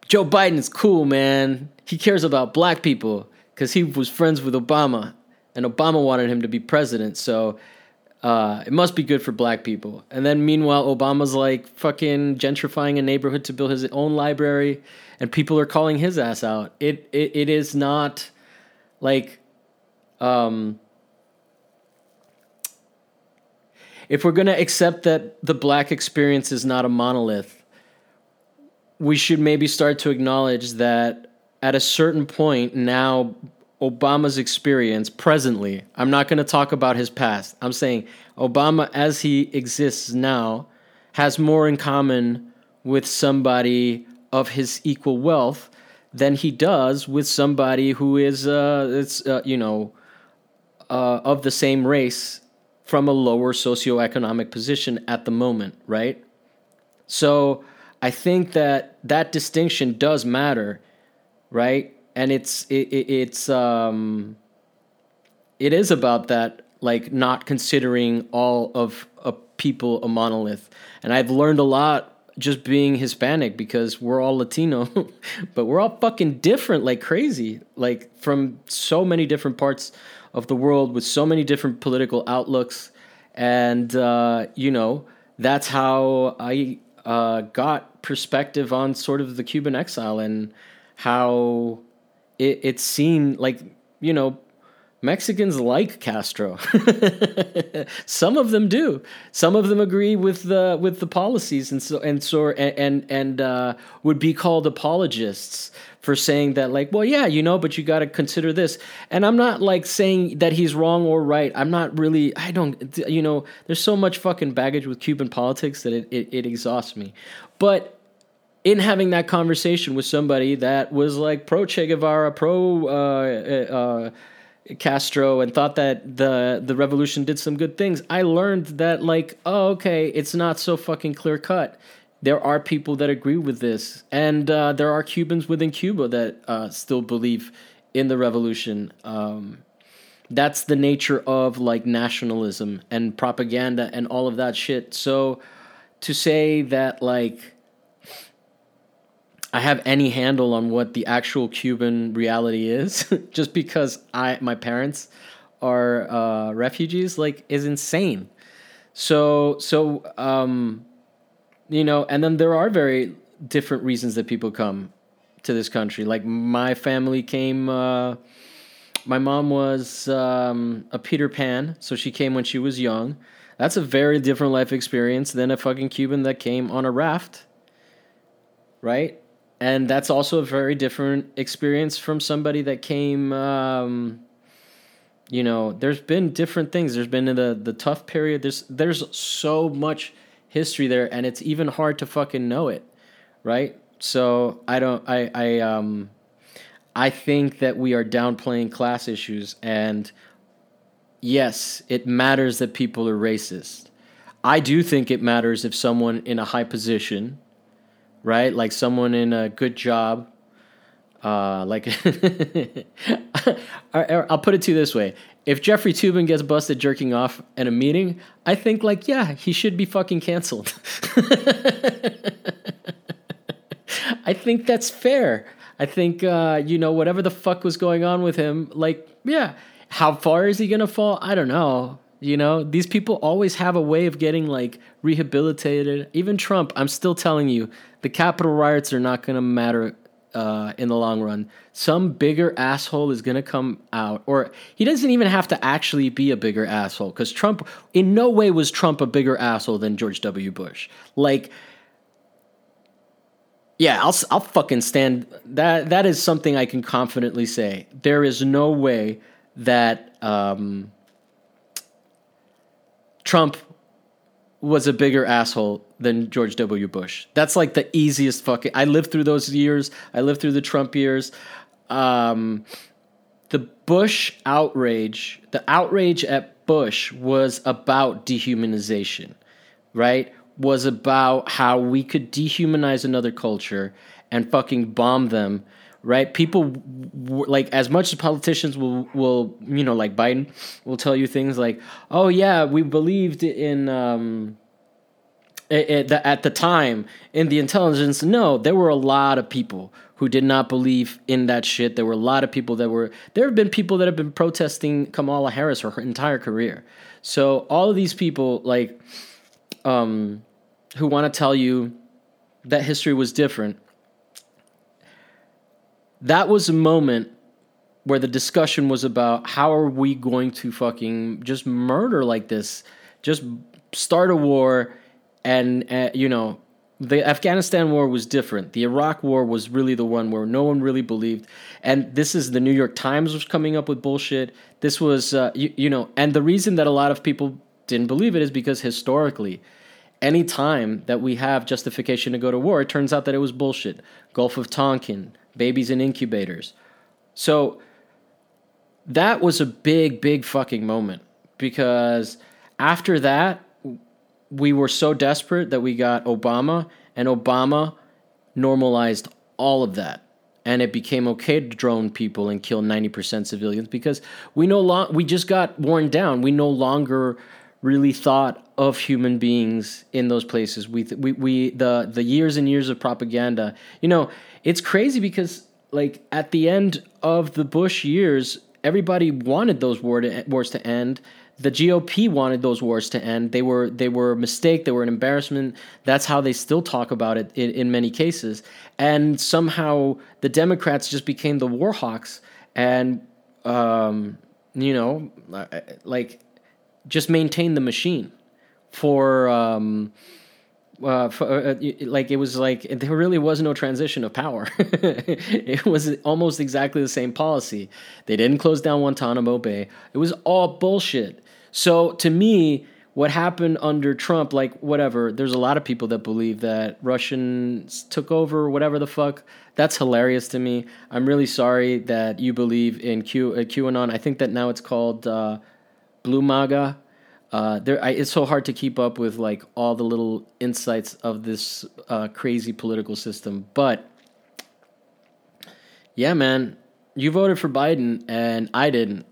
Joe Biden's cool, man. He cares about black people because he was friends with Obama, and Obama wanted him to be president, so." Uh, it must be good for black people. And then meanwhile, Obama's like fucking gentrifying a neighborhood to build his own library, and people are calling his ass out. It it, it is not like um, if we're gonna accept that the black experience is not a monolith, we should maybe start to acknowledge that at a certain point now Obama's experience presently, I'm not going to talk about his past. I'm saying Obama, as he exists now, has more in common with somebody of his equal wealth than he does with somebody who is, uh, it's, uh, you know, uh, of the same race from a lower socioeconomic position at the moment, right? So I think that that distinction does matter, right? And it's it, it, it's um it is about that like not considering all of a people a monolith. And i've learned a lot just being hispanic because we're all latino but we're all fucking different like crazy like from so many different parts of the world with so many different political outlooks. And uh, you know that's how i uh, got perspective on sort of the cuban exile and how it, it seemed like you know Mexicans like Castro. Some of them do. Some of them agree with the with the policies and so and so and and, uh, would be called apologists for saying that like, well, yeah, you know, but you got to consider this. And I'm not like saying that he's wrong or right. I'm not really. I don't. You know, there's so much fucking baggage with Cuban politics that it it, it exhausts me. But in having that conversation with somebody that was like pro Che Guevara, pro uh, uh, Castro, and thought that the the revolution did some good things, I learned that like, oh, okay, it's not so fucking clear cut. There are people that agree with this, and uh, there are Cubans within Cuba that uh, still believe in the revolution. Um, that's the nature of like nationalism and propaganda and all of that shit. So to say that like I have any handle on what the actual Cuban reality is, just because I my parents are uh, refugees, like is insane. So so um, you know, and then there are very different reasons that people come to this country. Like my family came. Uh, my mom was um, a Peter Pan, so she came when she was young. That's a very different life experience than a fucking Cuban that came on a raft, right? And that's also a very different experience from somebody that came um, you know there's been different things. There's been the the tough period. There's there's so much history there and it's even hard to fucking know it right? So i don't i i um i think that we are downplaying class issues and yes it matters that people are racist. I do think it matters if someone in a high position right? Like someone in a good job. Uh, like, I'll put it to you this way: if Jeffrey Toobin gets busted jerking off at a meeting, I think like, yeah, he should be fucking canceled. I think that's fair. I think uh, you know whatever the fuck was going on with him. Like, yeah, how far is he gonna fall? I don't know. You know, these people always have a way of getting like rehabilitated. Even Trump, I'm still telling you, the Capitol riots are not going to matter uh, in the long run. Some bigger asshole is going to come out, or he doesn't even have to actually be a bigger asshole because Trump, in no way was Trump a bigger asshole than George W. Bush. Like, yeah, I'll I'll fucking stand that. That is something I can confidently say. There is no way that. Um, Trump was a bigger asshole than George W. Bush. That's like the easiest fucking. I lived through those years. I lived through the Trump years. Um, the Bush outrage, the outrage at Bush was about dehumanization, right? was about how we could dehumanize another culture and fucking bomb them right? People like as much as politicians will will you know like biden will tell you things like oh yeah we believed in um it, it, at the time in the intelligence. No there were a lot of people who did not believe in that shit. There were a lot of people that were there have been people that have been protesting kamala harris her entire career. So all of these people like um who want to tell you that history was different that was a moment where the discussion was about how are we going to fucking just murder like this, just start a war, and uh, you know the Afghanistan war was different. The Iraq war was really the one where no one really believed. And this is the New York Times was coming up with bullshit. This was, uh, you, you, know, and the reason that a lot of people didn't believe it is because historically, any time that we have justification to go to war, it turns out that it was bullshit. Gulf of Tonkin, babies in incubators. So that was a big, big fucking moment because after that, we were so desperate that we got Obama, and Obama normalized all of that. And it became okay to drone people and kill 90% civilians because we no long, we just got worn down. We no longer really thought of human beings in those places. We, we, we, the, the years and years of propaganda, you know, it's crazy because like at the end of the Bush years, everybody wanted those war to, wars to end. The GOP wanted those wars to end. They were they were a mistake. They were an embarrassment. That's how they still talk about it in, in many cases. And somehow the Democrats just became the war hawks, and um, you know, like just maintain the machine for. Um, uh, for, uh, uh like it was like there really was no transition of power. it was almost exactly the same policy. They didn't close down Guantanamo Bay. It was all bullshit. So to me, what happened under Trump, like whatever, there's a lot of people that believe that Russians took over, whatever the fuck. That's hilarious to me. I'm really sorry that you believe in Q, uh, QAnon. I think that now it's called uh, Blue MAGA uh, there, I, it's so hard to keep up with like all the little insights of this uh, crazy political system. But yeah, man, you voted for Biden and I didn't.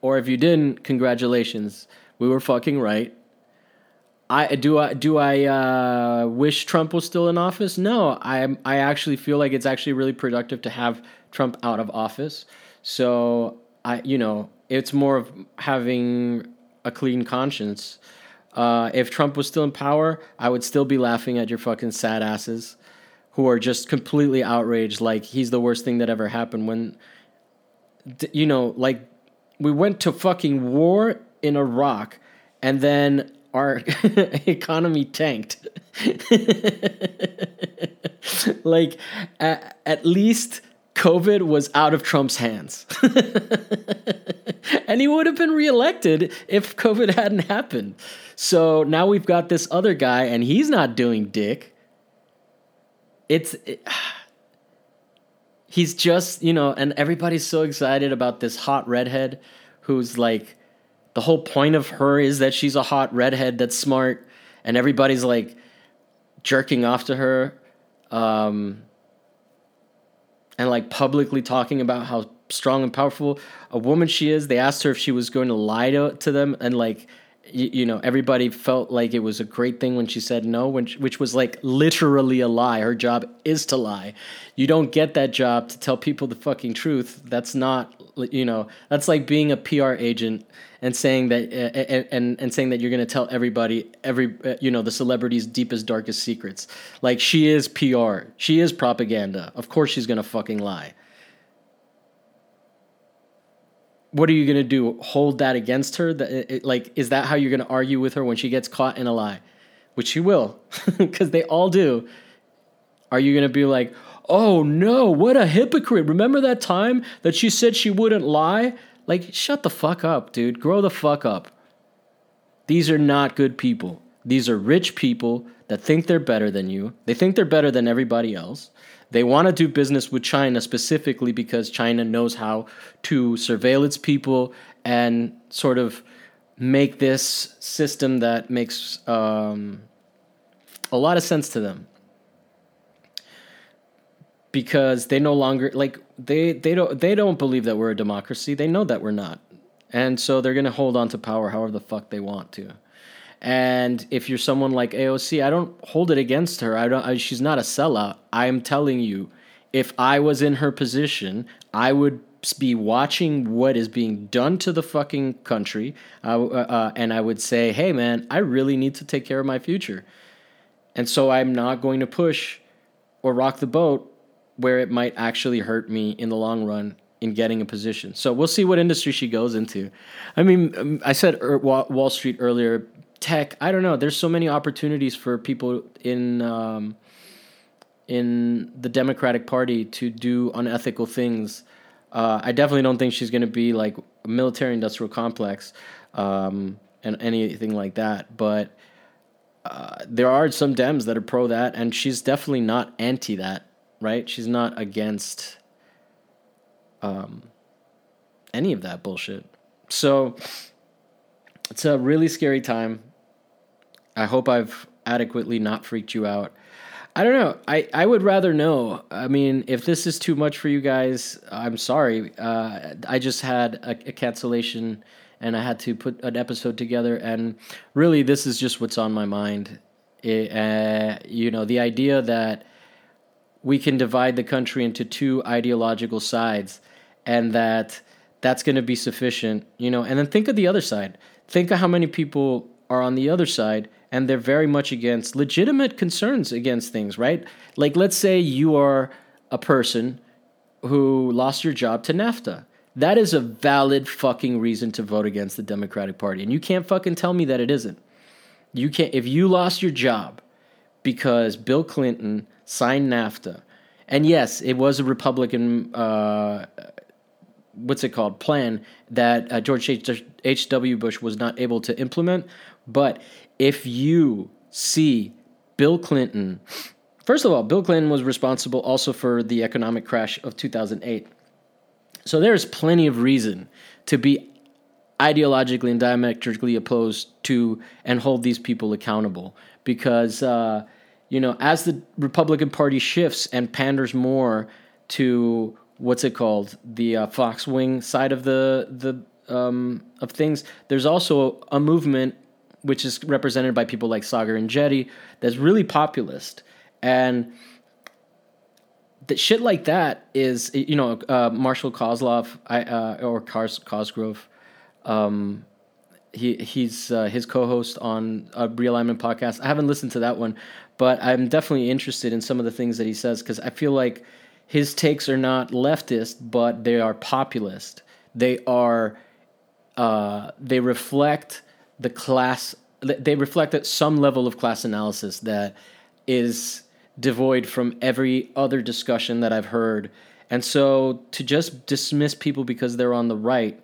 Or if you didn't, congratulations, we were fucking right. I do I do I uh, wish Trump was still in office? No, I I actually feel like it's actually really productive to have Trump out of office. So I you know it's more of having a clean conscience. Uh, if Trump was still in power, I would still be laughing at your fucking sad asses who are just completely outraged, like he's the worst thing that ever happened. When, you know, like we went to fucking war in Iraq and then our economy tanked. like, at, at least COVID was out of Trump's hands. and he would have been reelected if COVID hadn't happened. So now we've got this other guy, and he's not doing dick. It's. It, he's just, you know, and everybody's so excited about this hot redhead who's like, the whole point of her is that she's a hot redhead that's smart, and everybody's like jerking off to her. Um, and like publicly talking about how strong and powerful a woman she is. They asked her if she was going to lie to, to them, and like, you, you know, everybody felt like it was a great thing when she said no, she, which was like literally a lie. Her job is to lie. You don't get that job to tell people the fucking truth. That's not, you know, that's like being a PR agent and saying that uh, and and saying that you're going to tell everybody every uh, you know the celebrity's deepest darkest secrets. Like she is PR she is propaganda. Of course she's going to fucking lie. What are you going to do? Hold that against her? That it, like is that how you're going to argue with her when she gets caught in a lie? Which she will because they all do. Are you going to be like oh no what a hypocrite remember that time that she said she wouldn't lie like, shut the fuck up, dude. Grow the fuck up. These are not good people. These are rich people that think they're better than you. They think they're better than everybody else. They want to do business with China specifically because China knows how to surveil its people and sort of make this system that makes um, a lot of sense to them because they no longer like they they don't they don't believe that we're a democracy. They know that we're not, and so they're gonna hold on to power however the fuck they want to. And if you're someone like AOC, I don't hold it against her. I don't. I, she's not a sellout. I'm telling you, if I was in her position, I would be watching what is being done to the fucking country, uh, uh, and I would say, "Hey, man, I really need to take care of my future," and so I'm not going to push or rock the boat where it might actually hurt me in the long run in getting a position. So we'll see what industry she goes into. I mean, um, I said er, Wall Street earlier, tech. I don't know. There's so many opportunities for people in um, in the Democratic Party to do unethical things. Uh, I definitely don't think she's going to be like a military industrial complex um, and anything like that. But uh, there are some Dems that are pro that, and she's definitely not anti that right? She's not against um, any of that bullshit. So it's a really scary time. I hope I've adequately not freaked you out. I don't know. I, I would rather know. I mean, if this is too much for you guys, I'm sorry. Uh, I just had a, a cancellation and I had to put an episode together. And really, this is just what's on my mind. It, uh, you know, the idea that we can divide the country into two ideological sides and that that's going to be sufficient, you know. And then think of the other side. Think of how many people are on the other side and they're very much against legitimate concerns against things, right? Like let's say you are a person who lost your job to NAFTA. That is a valid fucking reason to vote against the Democratic Party. And you can't fucking tell me that it isn't. You can't if you lost your job because Bill Clinton signed NAFTA. And yes, it was a Republican, uh, what's it called, plan that uh, George H.W. Bush was not able to implement. But if you see Bill Clinton, first of all, Bill Clinton was responsible also for the economic crash of 2008. So there's plenty of reason to be ideologically and diametrically opposed to and hold these people accountable because uh, you know, as the Republican Party shifts and panders more to what's it called, the uh, Fox Wing side of the the um, of things, there's also a movement which is represented by people like Saagar Enjeti that's really populist. And that shit like that is you know uh, Marshall Kosloff I, uh, or Cos- Cosgrove um, he he's uh, his co-host on a realignment podcast. I haven't listened to that one, but I'm definitely interested in some of the things that he says because I feel like his takes are not leftist, but they are populist. They are uh, they reflect the class. They reflect some level of class analysis that is devoid from every other discussion that I've heard. And so to just dismiss people because they're on the right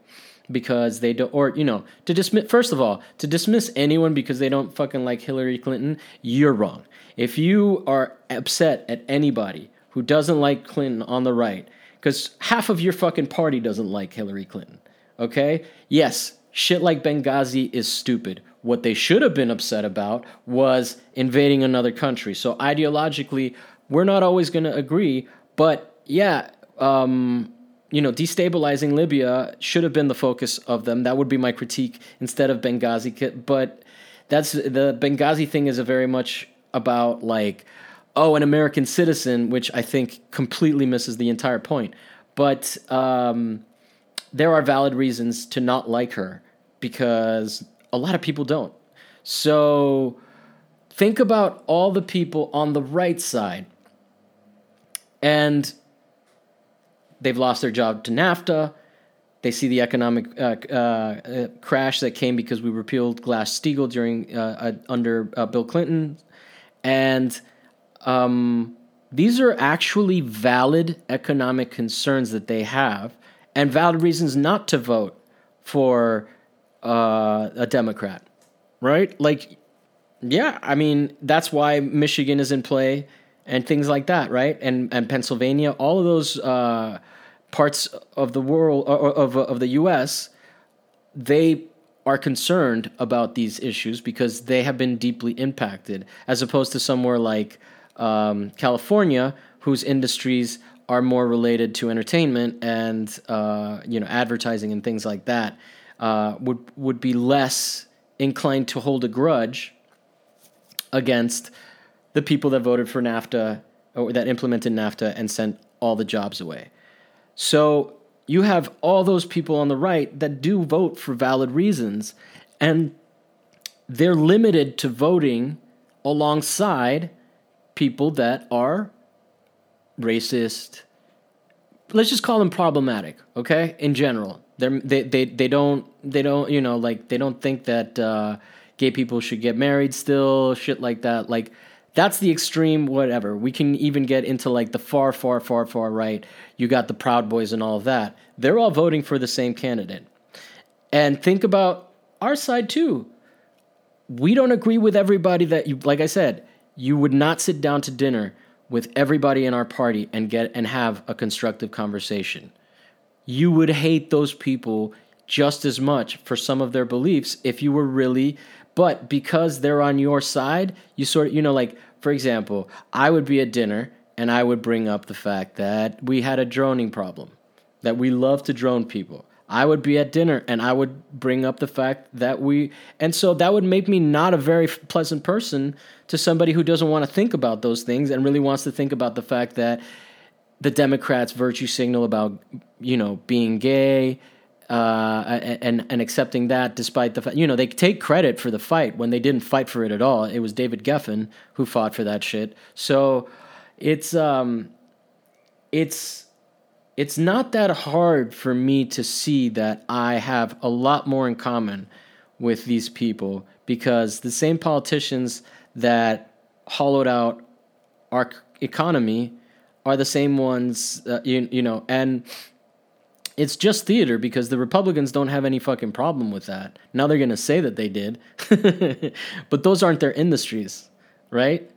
because they don't, or you know, to dismiss. First of all, to dismiss anyone because they don't fucking like Hillary Clinton, you're wrong. If you are upset at anybody who doesn't like Clinton on the right, because half of your fucking party doesn't like Hillary Clinton, okay? Yes, shit like Benghazi is stupid. What they should have been upset about was invading another country. So ideologically, we're not always going to agree, but yeah, um, you know, destabilizing Libya should have been the focus of them. That would be my critique instead of Benghazi. But that's the Benghazi thing is a very much about like, oh, an American citizen, which I think completely misses the entire point. But um, there are valid reasons to not like her because a lot of people don't. So think about all the people on the right side and they've lost their job to NAFTA. They see the economic uh, uh, crash that came because we repealed Glass Steagall during uh, uh under uh, Bill Clinton, and um, these are actually valid economic concerns that they have, and valid reasons not to vote for uh, a Democrat, right? Like, yeah, I mean that's why Michigan is in play and things like that, right? And and Pennsylvania, all of those uh, parts of the world of of the U.S. they are concerned about these issues because they have been deeply impacted, as opposed to somewhere like um, California, whose industries are more related to entertainment and uh, you know advertising and things like that, uh, would would be less inclined to hold a grudge against the people that voted for NAFTA or that implemented NAFTA and sent all the jobs away. So you have all those people on the right that do vote for valid reasons, and they're limited to voting alongside people that are racist. Let's just call them problematic, okay? In general, They're, they they they don't they don't you know like they don't think that uh, gay people should get married still, shit like that. Like that's the extreme whatever. We can even get into like the far far far far right. You got the Proud Boys and all of that. They're all voting for the same candidate. And think about our side too. We don't agree with everybody that you like I said, you would not sit down to dinner with everybody in our party and get and have a constructive conversation. You would hate those people just as much for some of their beliefs if you were really but because they're on your side, you sort of you know like for example, I would be at dinner and I would bring up the fact that we had a droning problem, that we love to drone people. I would be at dinner and I would bring up the fact that we, and so that would make me not a very pleasant person to somebody who doesn't want to think about those things and really wants to think about the fact that the Democrats' virtue signal about, you know, being gay uh, and and accepting that, despite the fact, you know, they take credit for the fight when they didn't fight for it at all. It was David Geffen who fought for that shit. So it's um, it's it's not that hard for me to see that I have a lot more in common with these people because the same politicians that hollowed out our economy are the same ones, uh, you, you know, and it's just theater because the Republicans don't have any fucking problem with that. Now they're going to say that they did, but those aren't their industries, right?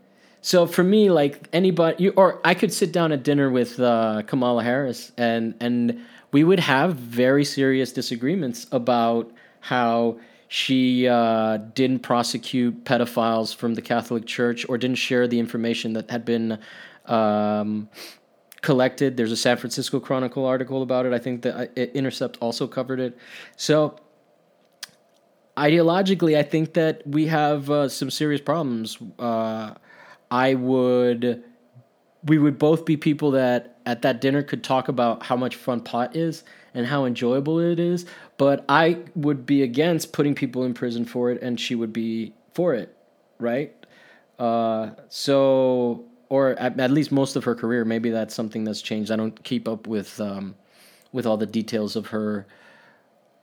So for me, like anybody, you, or I could sit down at dinner with uh, Kamala Harris, and and we would have very serious disagreements about how she uh, didn't prosecute pedophiles from the Catholic Church or didn't share the information that had been um, collected. There's a San Francisco Chronicle article about it. I think that uh, Intercept also covered it. So ideologically, I think that we have uh, some serious problems. Uh, I would we would both be people that at that dinner could talk about how much fun pot is and how enjoyable it is, but I would be against putting people in prison for it and she would be for it, right? Uh, so or at, at, least most of her career, maybe that's something that's changed. I don't keep up with um, with all the details of her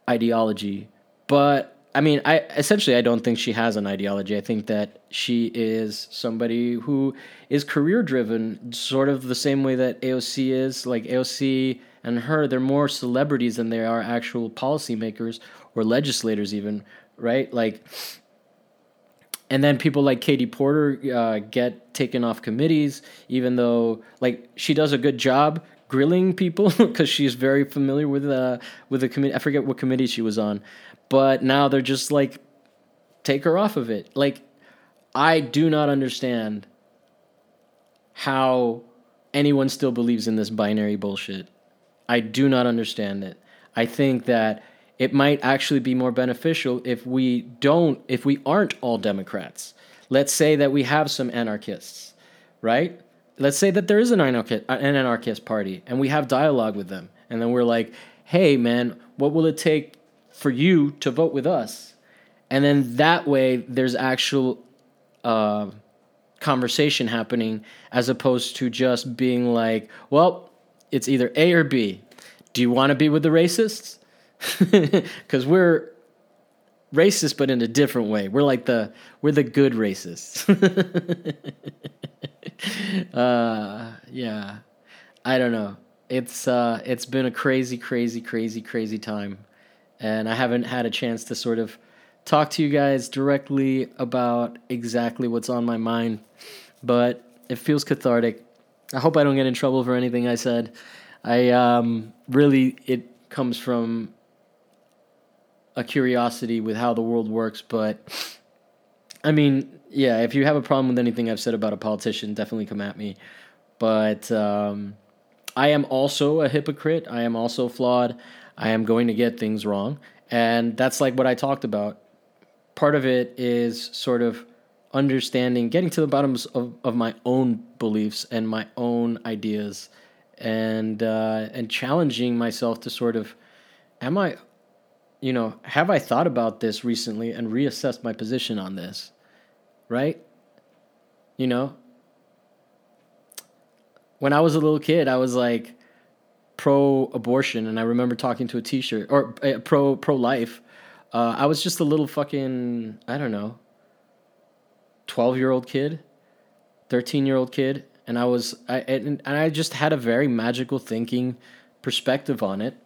ideology, but I mean, I essentially I don't think she has an ideology. I think that she is somebody who is career driven, sort of the same way that AOC is. Like AOC and her, they're more celebrities than they are actual policymakers or legislators, even right? Like, and then people like Katie Porter uh, get taken off committees, even though like she does a good job grilling people because she's very familiar with uh with the committee. I forget what committee she was on, but now they're just like take her off of it. Like I do not understand how anyone still believes in this binary bullshit. I do not understand it. I think that it might actually be more beneficial if we don't if we aren't all Democrats. Let's say that we have some anarchists, right? Let's say that there is an anarchist, an anarchist party and we have dialogue with them. And then we're like, "Hey man, what will it take for you to vote with us. And then that way, there's actual uh, conversation happening as opposed to just being like, well, it's either A or B. Do you want to be with the racists? Because we're racist, but in a different way. We're like the we're the good racists. uh, yeah, I don't know. It's uh, it's been a crazy, crazy, crazy, crazy time and I haven't had a chance to sort of talk to you guys directly about exactly what's on my mind, but it feels cathartic. I hope I don't get in trouble for anything I said. I um, really, it comes from a curiosity with how the world works, but I mean, yeah, if you have a problem with anything I've said about a politician, definitely come at me. But um, I am also a hypocrite. I am also flawed. I am going to get things wrong. And that's like what I talked about. Part of it is sort of understanding, getting to the bottoms of, of my own beliefs and my own ideas and uh, and challenging myself to sort of am I you know, have I thought about this recently and reassessed my position on this? Right? You know, when I was a little kid, I was like pro abortion, and I remember talking to a teacher or uh, pro pro life. Uh, I was just a little fucking I don't know, twelve year old kid, thirteen year old kid, and I was I and, and I just had a very magical thinking perspective on it.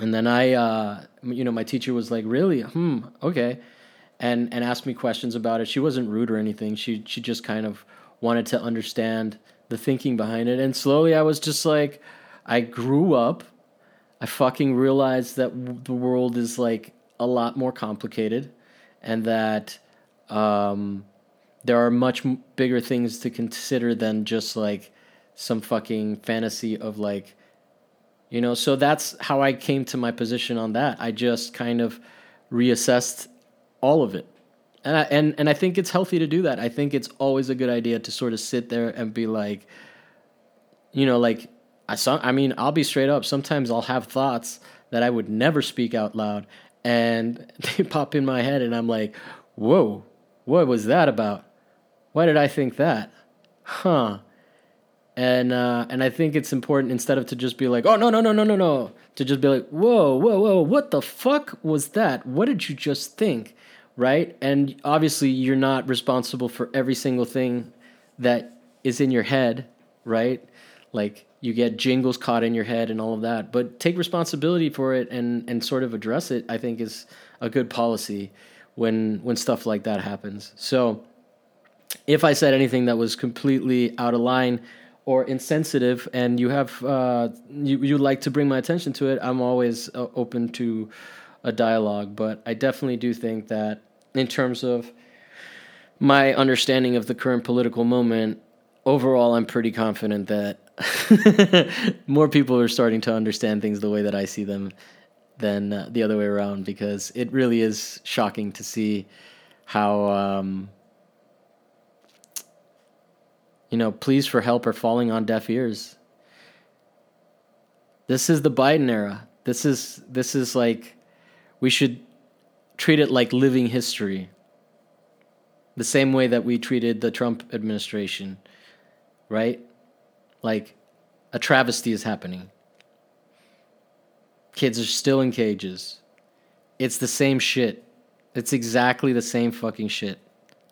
And then I, uh, you know, my teacher was like, "Really? Hmm. Okay," and and asked me questions about it. She wasn't rude or anything. She she just kind of wanted to understand the thinking behind it. And slowly, I was just like, I grew up. I fucking realized that the world is like a lot more complicated, and that um, there are much bigger things to consider than just like some fucking fantasy of like you know so that's how i came to my position on that i just kind of reassessed all of it and I, and and I think it's healthy to do that. I think it's always a good idea to sort of sit there and be like, you know, like I saw. I mean, I'll be straight up. Sometimes I'll have thoughts that I would never speak out loud, and they pop in my head, and I'm like, whoa, what was that about? Why did I think that? Huh. And uh, and I think it's important instead of to just be like, oh no no no no no no, to just be like, whoa whoa whoa, what the fuck was that? What did you just think? Right? And obviously, you're not responsible for every single thing that is in your head, right? Like you get jingles caught in your head and all of that, but take responsibility for it and and sort of address it. I think is a good policy when when stuff like that happens. So if I said anything that was completely out of line or insensitive, and you have uh, you you like to bring my attention to it, I'm always uh, open to a dialogue. But I definitely do think that in terms of my understanding of the current political moment, overall, I'm pretty confident that more people are starting to understand things the way that I see them than uh, the other way around because it really is shocking to see how um, you know, pleas for help are falling on deaf ears. This is the Biden era. This is this is like we should treat it like living history. The same way that we treated the Trump administration, right? Like a travesty is happening. Kids are still in cages. It's the same shit. It's exactly the same fucking shit.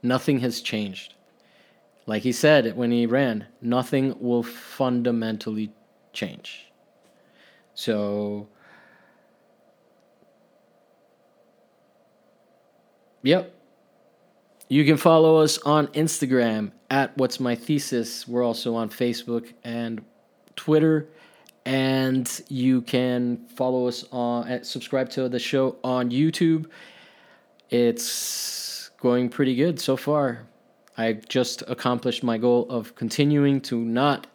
Nothing has changed. Like he said when he ran, nothing will fundamentally change. So, yep. You can follow us on Instagram at What's My Thesis. We're also on Facebook and Twitter. And you can follow us on, subscribe to the show on YouTube. It's going pretty good so far. I just accomplished my goal of continuing to not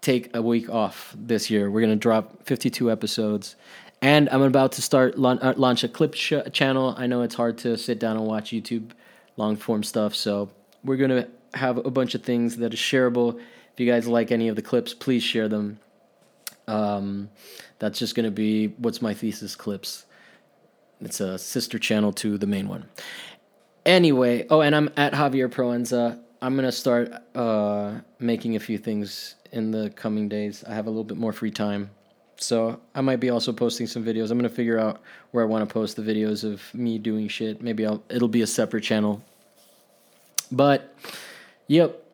take a week off this year. We're going to drop 52 episodes. And I'm about to start uh, launch a clip sh- channel. I know it's hard to sit down and watch YouTube long form stuff, so we're going to have a bunch of things that are shareable. If you guys like any of the clips, please share them. Um, that's just going to be what's my thesis clips. It's a sister channel to the main one. Anyway, oh, and I'm at Javier Proenza. I'm gonna start uh, making a few things in the coming days. I have a little bit more free time, so I might be also posting some videos. I'm gonna figure out where I want to post the videos of me doing shit. Maybe I'll it'll be a separate channel. But, yep,